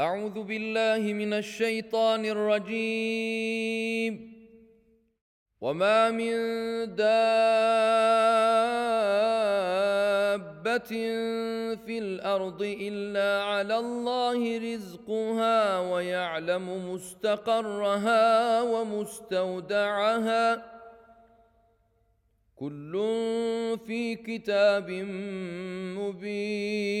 أعوذ بالله من الشيطان الرجيم. وما من دابة في الأرض إلا على الله رزقها ويعلم مستقرها ومستودعها. كل في كتاب مبين.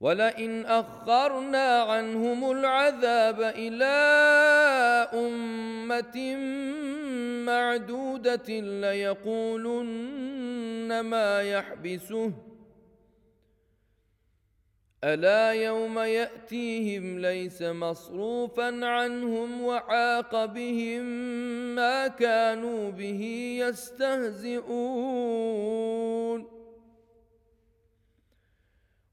ولئن اخرنا عنهم العذاب إلى امه معدوده ليقولن ما يحبسه الا يوم ياتيهم ليس مصروفا عنهم وحاق بهم ما كانوا به يستهزئون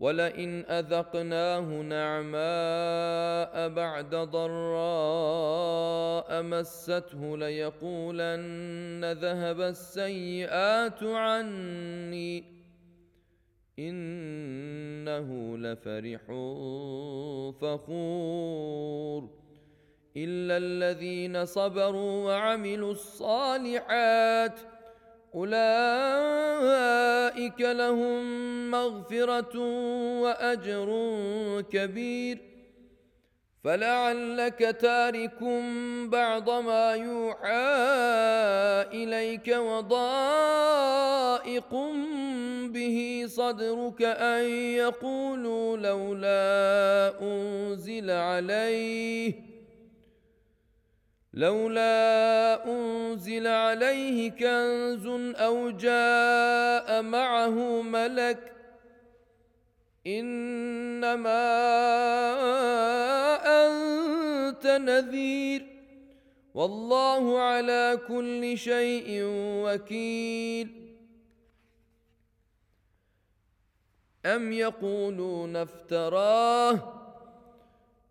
ولئن اذقناه نعماء بعد ضراء مسته ليقولن ذهب السيئات عني انه لفرح فخور الا الذين صبروا وعملوا الصالحات أولئك لهم مغفرة وأجر كبير. فلعلك تارك بعض ما يوحى إليك وضائق به صدرك أن يقولوا لولا أنزل عليه. لولا أنزل عليه كنز أو جاء معه ملك إنما أنت نذير والله على كل شيء وكيل. أم يقولون افتراه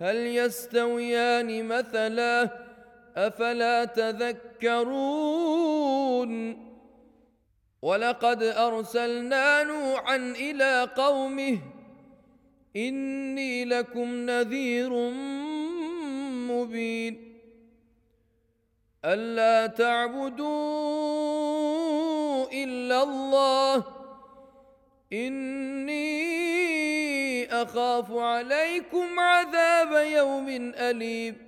هل يستويان مثلا أفلا تذكرون ولقد أرسلنا نوحا إلى قومه إني لكم نذير مبين ألا تعبدوا إلا الله إني أخاف عليكم عذاب يوم أليم.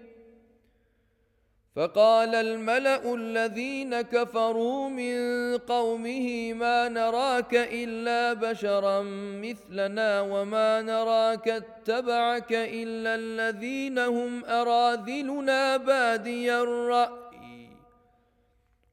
فقال الملأ الذين كفروا من قومه ما نراك إلا بشرا مثلنا وما نراك اتبعك إلا الذين هم أراذلنا بادي الرأي.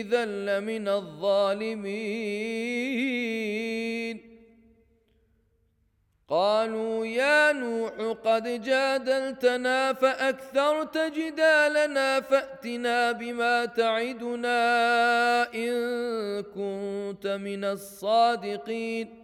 إذا لمن الظالمين. قالوا يا نوح قد جادلتنا فأكثرت جدالنا فأتنا بما تعدنا إن كنت من الصادقين.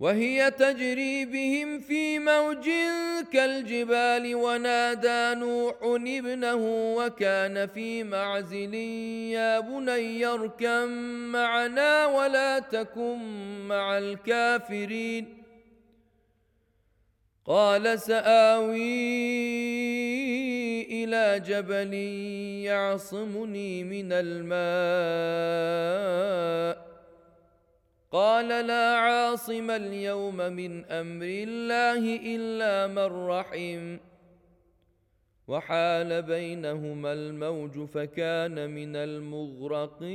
وهي تجري بهم في موج كالجبال ونادى نوح ابنه وكان في معزل يا بني اركم معنا ولا تكن مع الكافرين. قال سآوي إلى جبل يعصمني من الماء. قال لا عاصم اليوم من أمر الله إلا من رحم. وحال بينهما الموج فكان من المغرقين.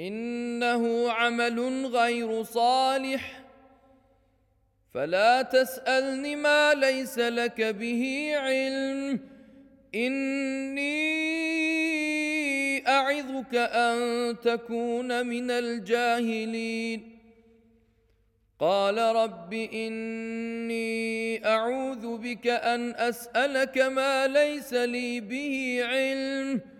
إنه عمل غير صالح. فلا تسألني ما ليس لك به علم. إني أعظك أن تكون من الجاهلين. قال رب إني أعوذ بك أن أسألك ما ليس لي به علم.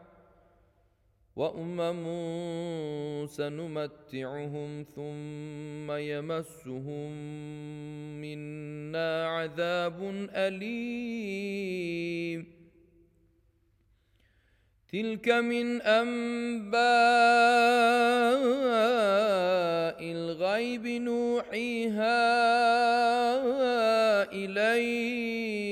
وامم سنمتعهم ثم يمسهم منا عذاب اليم تلك من انباء الغيب نوحيها اليك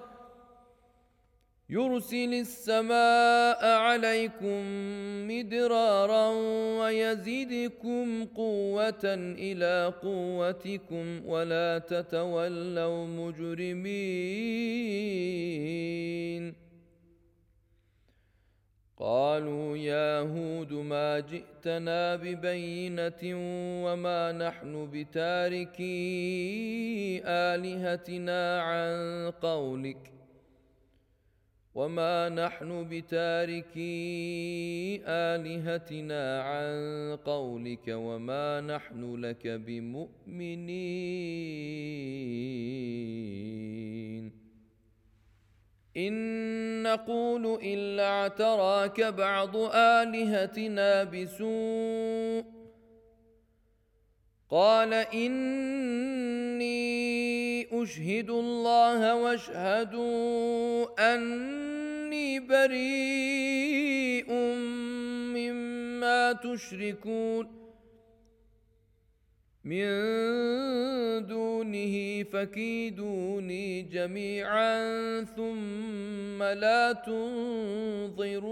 يرسل السماء عليكم مدرارا ويزدكم قوة إلى قوتكم ولا تتولوا مجرمين. قالوا يا هود ما جئتنا ببينة وما نحن بتاركي آلهتنا عن قولك. وما نحن بتاركي الهتنا عن قولك وما نحن لك بمؤمنين ان نقول الا اعتراك بعض الهتنا بسوء قال إني أشهد الله واشهدوا أني بريء مما تشركون من دونه فكيدوني جميعا ثم لا تنظرون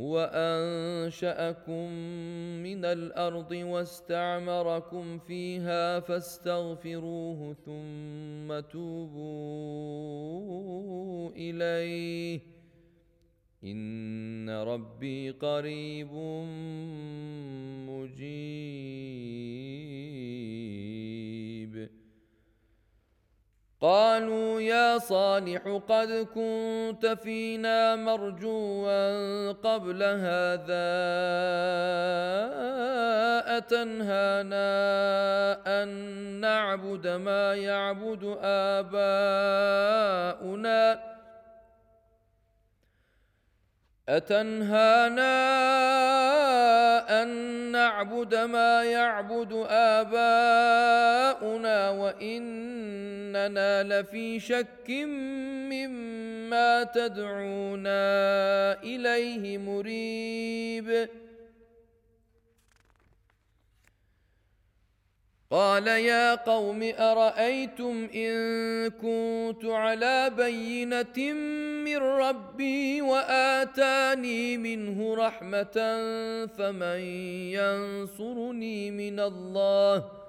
هو انشاكم من الأرض واستعمركم فيها فاستغفروه ثم توبوا إليه. إن ربي قريب مجيب. قالوا يا صالح قد كنت فينا مرجوا قبل هذا أتنهانا أن نعبد ما يعبد آباؤنا أتنهانا أن نعبد ما يعبد آباؤنا واننا لفي شك مما تدعونا إليه مريب. قال يا قوم أرأيتم إن كنت على بينة من ربي وآتاني منه رحمة فمن ينصرني من الله؟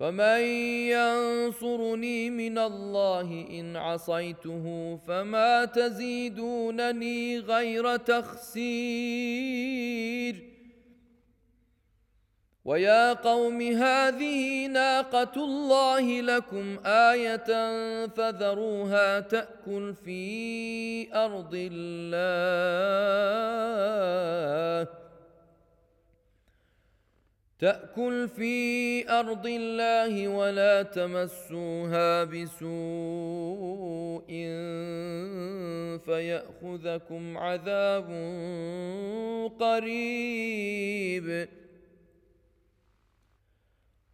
فمن ينصرني من الله ان عصيته فما تزيدونني غير تخسير ويا قوم هذه ناقة الله لكم آية فذروها تأكل في أرض الله تأكل في أرض الله ولا تمسوها بسوء فيأخذكم عذاب قريب.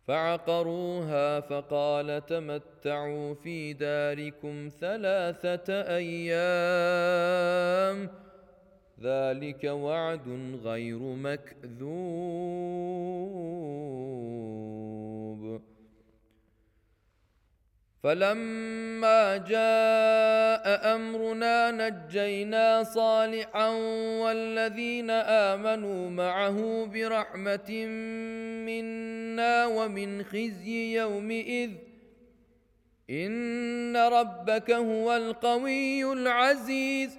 فعقروها فقال تمتعوا في داركم ثلاثة أيام ذلك وعد غير مكذوب. فلما جاء أمرنا نجينا صالحا والذين آمنوا معه برحمة منا ومن خزي يومئذ. إن ربك هو القوي العزيز.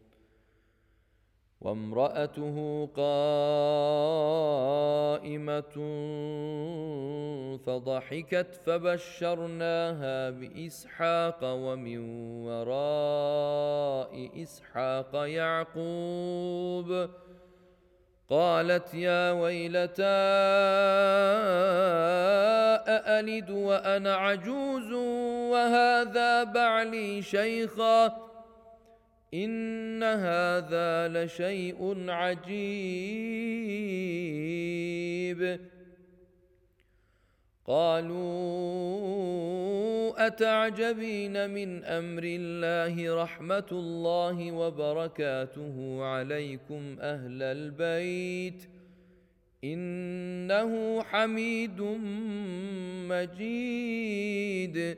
وامرأته قائمة فضحكت فبشرناها بإسحاق ومن وراء إسحاق يعقوب. قالت يا ويلتى أألد وأنا عجوز وهذا بعلي شيخا؟ ان هذا لشيء عجيب. قالوا اتعجبين من أمر الله رحمه الله وبركاته عليكم أهل البيت انه حميد مجيد.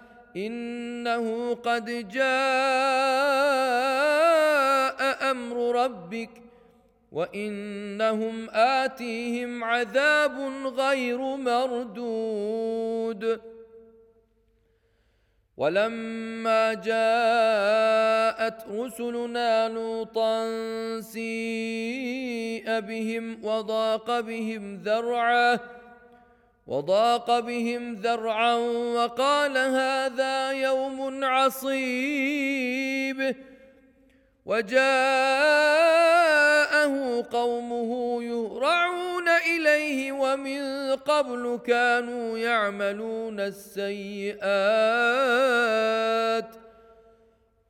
إنه قد جاء أمر ربك وإنهم آتيهم عذاب غير مردود. ولما جاءت رسلنا لوطا سيء بهم وضاق بهم ذرعا وضاق بهم ذرعا وقال هذا يوم عصيب. وجاءه قومه يهرعون إليه ومن قبل كانوا يعملون السيئات.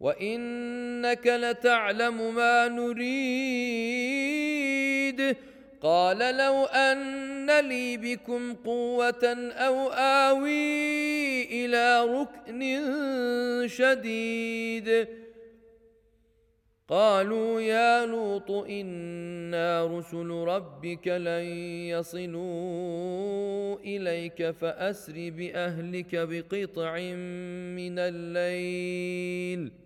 وانك لتعلم ما نريد قال لو ان لي بكم قوه أو اوي إلى ركن شديد قالوا يا لوط أنا رسل ربك لن يصلوا اليك فاسر باهلك بقطع من الليل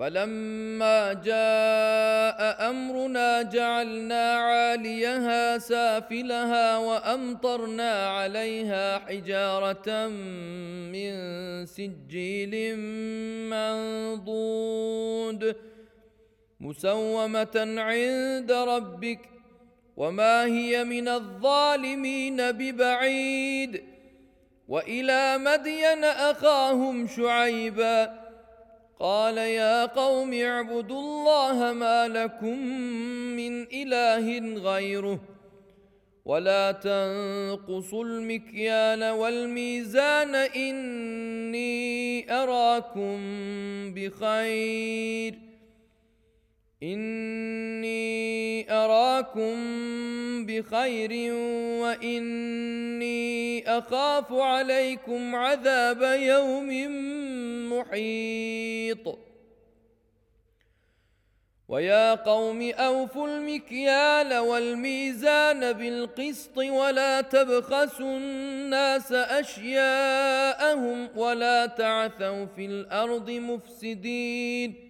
فلما جاء أمرنا جعلنا عاليها سافلها وأمطرنا عليها حجارة من سجيل منضود مسومة عند ربك وما هي من الظالمين ببعيد وإلى مدين أخاهم شعيبا قال يا قوم اعبدوا الله ما لكم من إله غيره ولا تنقصوا المكيال والميزان إني أراكم بخير إني أراكم بخير وإني أخاف عليكم عذاب يوم محيط. ويا قوم أوفوا المكيال والميزان بالقسط ولا تبخسوا الناس أشياءهم ولا تعثوا في الأرض مفسدين.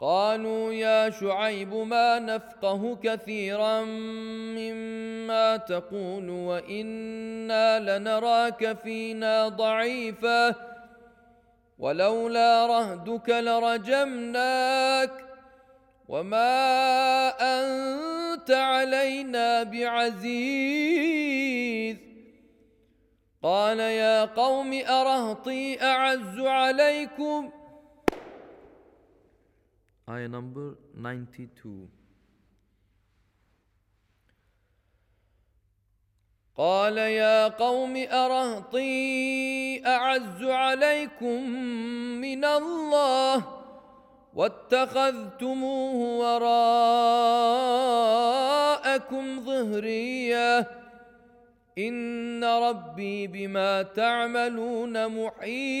قالوا يا شعيب ما نفقه كثيرا مما تقول وإنا لنراك فينا ضعيفا ولولا رهدك لرجمناك وما أنت علينا بعزيز قال يا قوم أرهطي أعز عليكم آية number 92 قال يا قوم أرهطي أعز عليكم من الله واتخذتموه وراءكم ظهريا إن ربي بما تعملون محيط.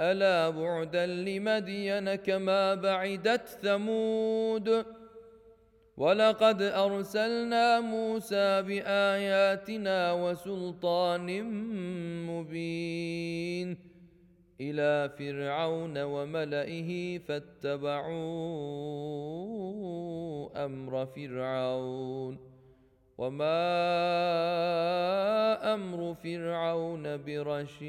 ألا بعدا لمدين كما بعدت ثمود؟ ولقد أرسلنا موسى بآياتنا وسلطان مبين إلى فرعون وملئه فاتبعوا أمر فرعون. وما أمر فرعون برشيد.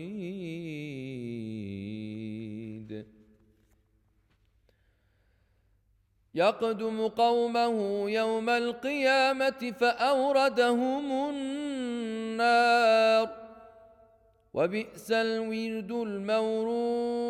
يقدم قومه يوم القيامه فاوردهم النار. وبئس الورد المورود.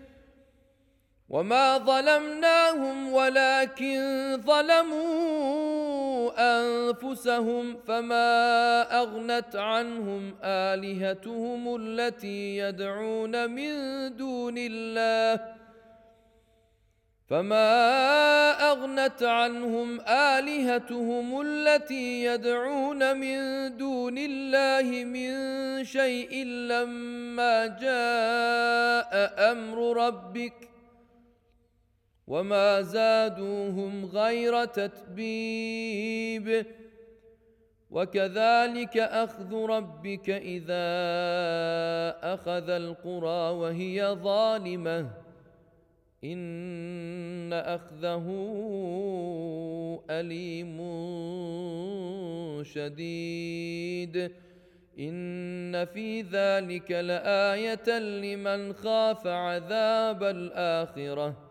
وما ظلمناهم ولكن ظلموا انفسهم فما اغنت عنهم الهتهم التي يدعون من دون الله فما اغنت عنهم الهتهم التي يدعون من دون الله من شيء لما جاء أمر ربك وما زادوهم غير تتبيب. وكذلك أخذ ربك إذا أخذ القرى وهي ظالمة. إن أخذه أليم شديد. إن في ذلك لآية لمن خاف عذاب الآخرة.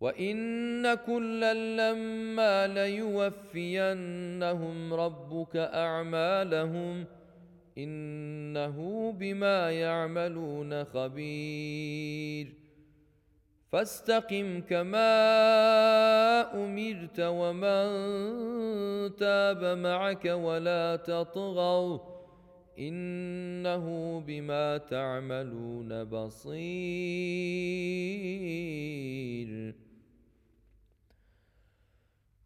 وان كلا لما ليوفينهم ربك اعمالهم انه بما يعملون خبير فاستقم كما امرت ومن تاب معك ولا تطغوا انه بما تعملون بصير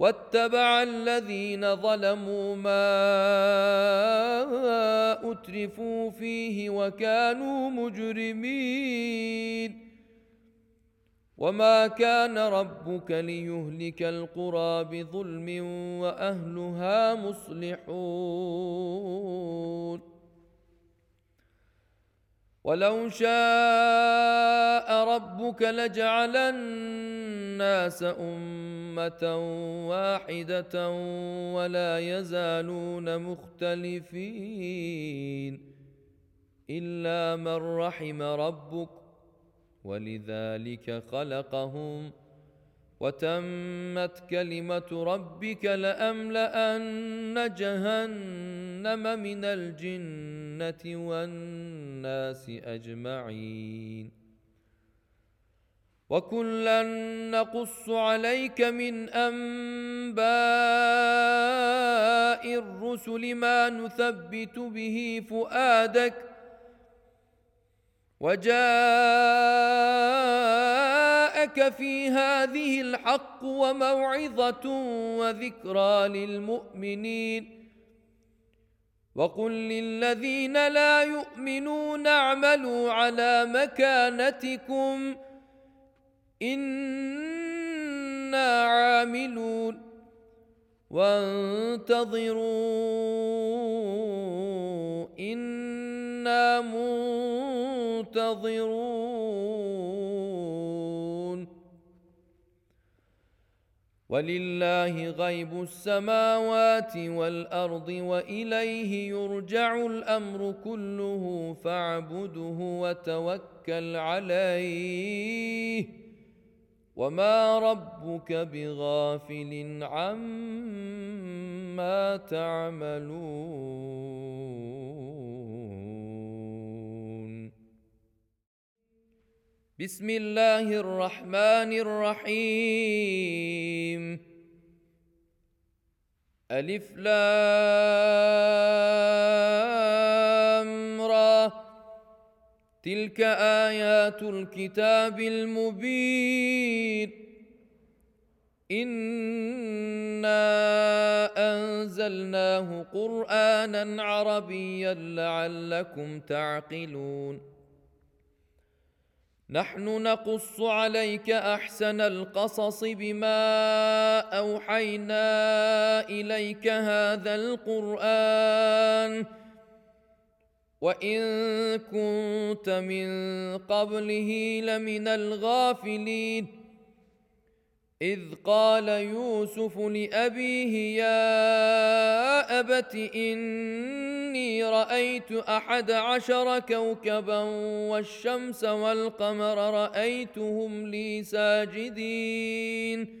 واتبع الذين ظلموا ما أترفوا فيه وكانوا مجرمين. وما كان ربك ليهلك القرى بظلم وأهلها مصلحون. ولو شاء ربك لجعل الناس أمة واحدة ولا يزالون مختلفين إلا من رحم ربك ولذلك خلقهم وتمت كلمة ربك لأملأن جهنم من الجنة والناس أجمعين وكلا نقص عليك من انباء الرسل ما نثبت به فؤادك وجاءك في هذه الحق وموعظه وذكرى للمؤمنين وقل للذين لا يؤمنون اعملوا على مكانتكم أنا عاملون وانتظروا أنا منتظرون ولله غيب السماوات والارض واليه يرجع الامر كله فاعبده وتوكل عليه وما ربك بغافل عما تعملون. بسم الله الرحمن الرحيم. ألف لام تلك آيات الكتاب المبين. انا انزلناه قرانا عربيا لعلكم تعقلون. نحن نقص عليك احسن القصص بما اوحينا اليك هذا القران وان كنت من قبله لمن الغافلين اذ قال يوسف لابيه يا ابت اني رايت احد عشر كوكبا والشمس والقمر رايتهم لي ساجدين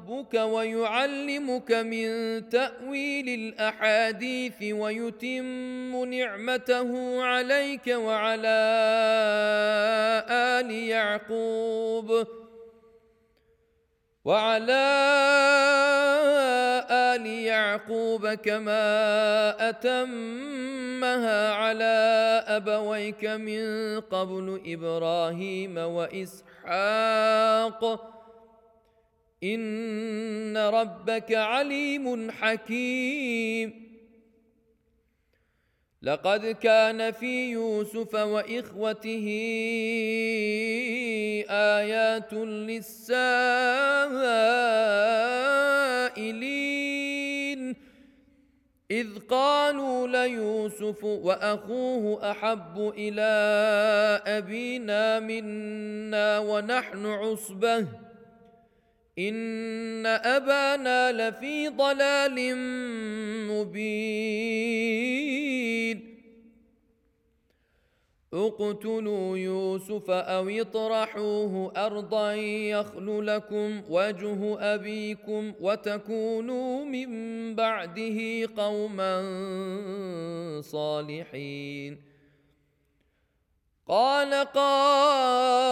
ربك ويعلمك من تأويل الأحاديث ويتم نعمته عليك وعلى آل يعقوب وعلى آل يعقوب كما أتمها على أبويك من قبل إبراهيم وإسحاق إن ربك عليم حكيم. لقد كان في يوسف وإخوته آيات للسائلين. إذ قالوا ليوسف وأخوه أحب إلى أبينا منا ونحن عصبة. ان ابانا لفي ضلال مبين اقتلوا يوسف أو اطرحوه ارضا يخل لكم وجه ابيكم وتكونوا من بعده قوما صالحين قال قائل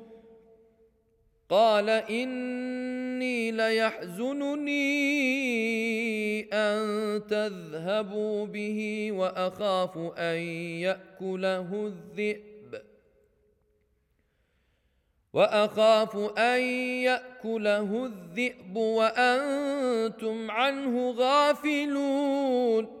قال إني ليحزنني أن تذهبوا به وأخاف أن يأكله الذئب. وأخاف أن يأكله الذئب وأنتم عنه غافلون.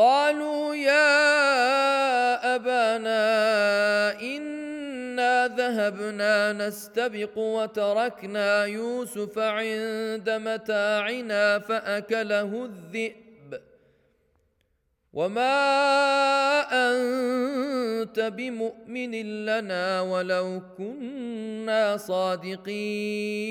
قالوا يا أبانا إنا ذهبنا نستبق وتركنا يوسف عند متاعنا فأكله الذئب. وما أنت بمؤمن لنا ولو كنا صادقين.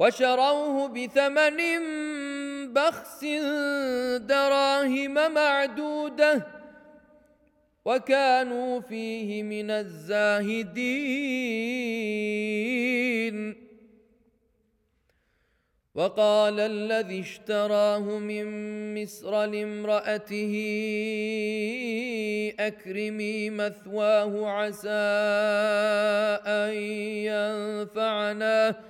وشروه بثمن بخس دراهم معدودة وكانوا فيه من الزاهدين. وقال الذي اشتراه من مصر لامرأته أكرمي مثواه عسى أن ينفعنا.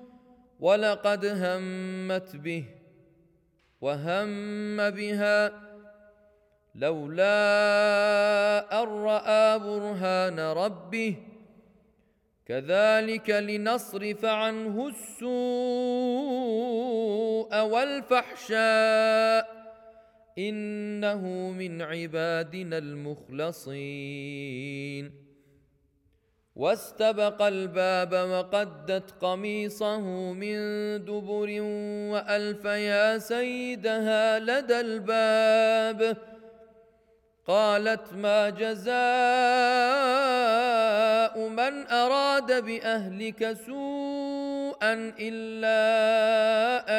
ولقد همت به وهم بها لولا أن رأى برهان ربه. كذلك لنصرف عنه السوء والفحشاء. إنه من عبادنا المخلصين. واستبق الباب وقدت قميصه من دبر وألف يا سيدها لدى الباب. قالت ما جزاء من أراد بأهلك سوءا إلا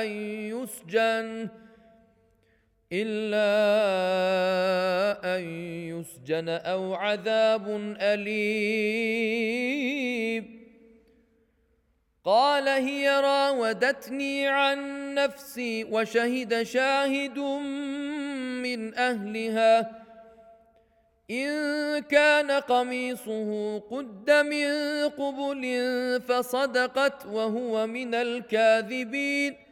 أن يسجن. إلا أن يسجن أو عذاب أليم. قال هي راودتني عن نفسي وشهد شاهد من أهلها. إن كان قميصه قد من قبل فصدقت وهو من الكاذبين.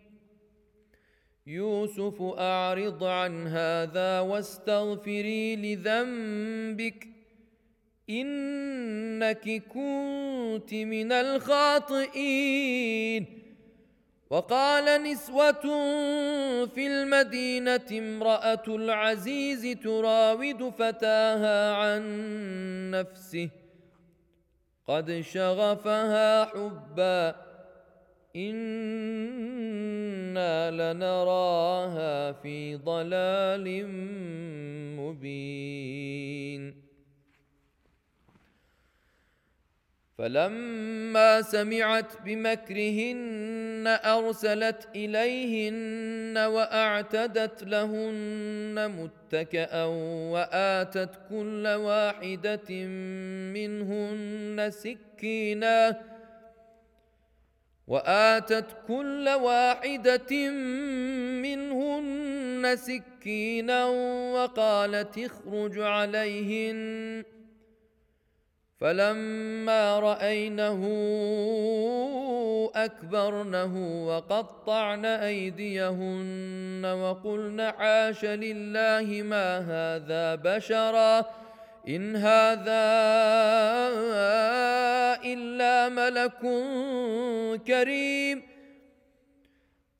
يوسف أعرض عن هذا واستغفري لذنبك. إنك كنت من الخاطئين. وقال نسوة في المدينة امرأة العزيز تراود فتاها عن نفسه. قد شغفها حبا. إنا لنراها في ضلال مبين. فلما سمعت بمكرهن أرسلت إليهن وأعتدت لهن متكئا وآتت كل واحدة منهن سكينا وآتت كل واحدة منهن سكينا وقالت اخرج عليهن. فلما رأينه أكبرنه وقطعن أيديهن وقلن حاش لله ما هذا بشرا. ان هذا الا ملك كريم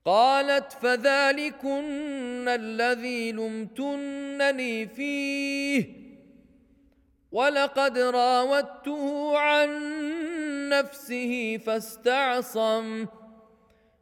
قالت فذلكن الذي لمتنني فيه ولقد راودته عن نفسه فاستعصم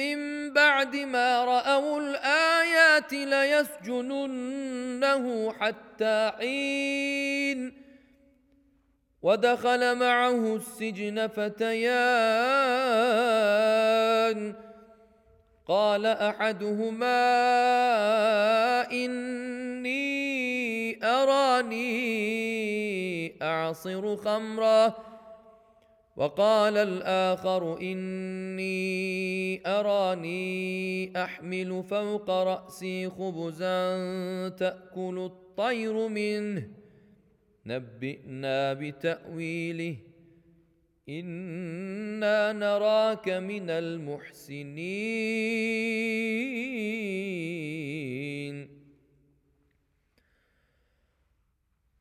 من بعد ما رأوا الآيات ليسجننه حتى حين ودخل معه السجن فتيان. قال أحدهما إني أراني أعصر خمرا وقال الآخر إني أراني أحمل فوق رأسي خبزا تأكل الطير منه. نبئنا بتأويله. إنا نراك من المحسنين.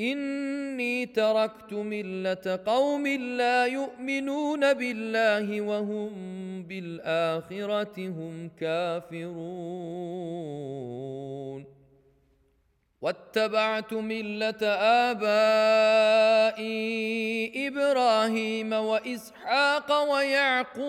إني تركت ملة قوم لا يؤمنون بالله وهم بالآخرة هم كافرون. واتبعت ملة آبائي إبراهيم وإسحاق ويعقوب.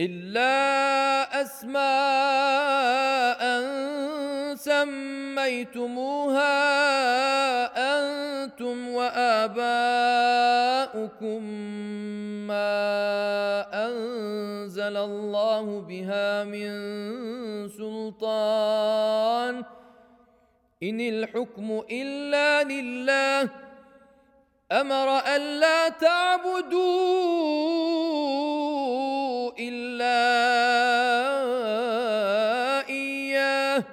إلا أسماء سميتموها أنتم وآباؤكم ما أنزل الله بها من سلطان. إن الحكم إلا لله. أمر ألا تعبدوا إياه.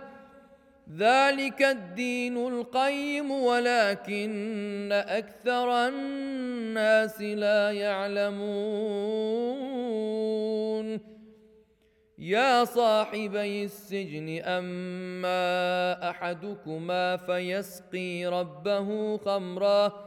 ذلك الدين القيم ولكن أكثر الناس لا يعلمون. يا صاحبي السجن أما أحدكما فيسقي ربه خمرًا.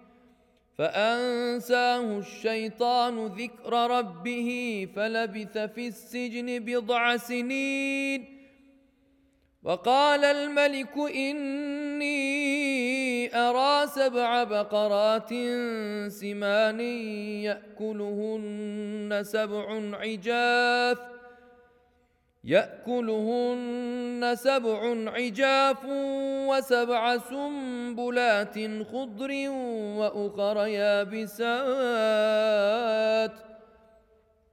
فأنساه الشيطان ذكر ربه فلبث في السجن بضع سنين. وقال الملك إني أرى سبع بقرات سمان يأكلهن سبع عجاف. يأكلهن سبع عجاف وسبع سنبلات خضر وأخر يابسات.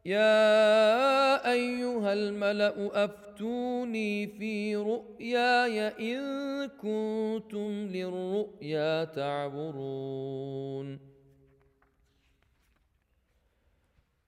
يا أيها الملأ أفتوني في رؤياي إن كنتم للرؤيا تعبرون.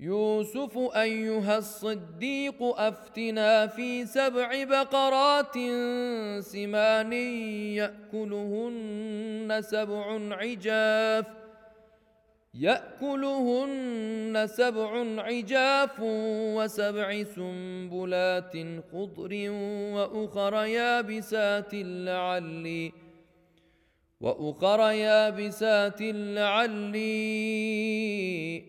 يوسف أيها الصديق أفتنا في سبع بقرات سمان يأكلهن سبع عجاف يأكلهن سبع عجاف وسبع سنبلات خضر وأخر يابسات لعلي واخر يابسات لعلي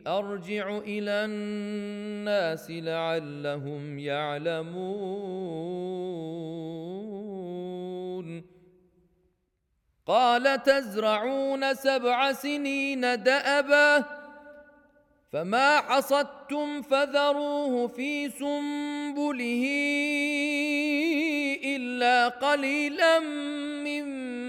أرجع إلى الناس لعلهم يعلمون. قال تزرعون سبع سنين دأبا فما حصدتم فذروه في سنبله إلا قليلا مما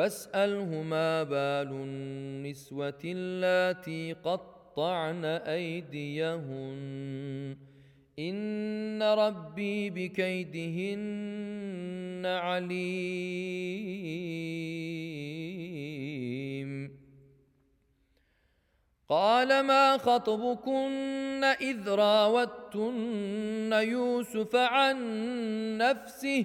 فاسأله ما بال النسوة اللاتي قطعن أيديهن. إن ربي بكيدهن عليم. قال ما خطبكن إذ راوتن يوسف عن نفسه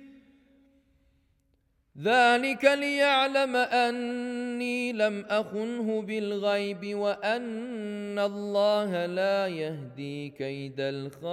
ذلك ليعلم أني لم أخنه بالغيب وأن الله لا يهدي كيد الخائنين.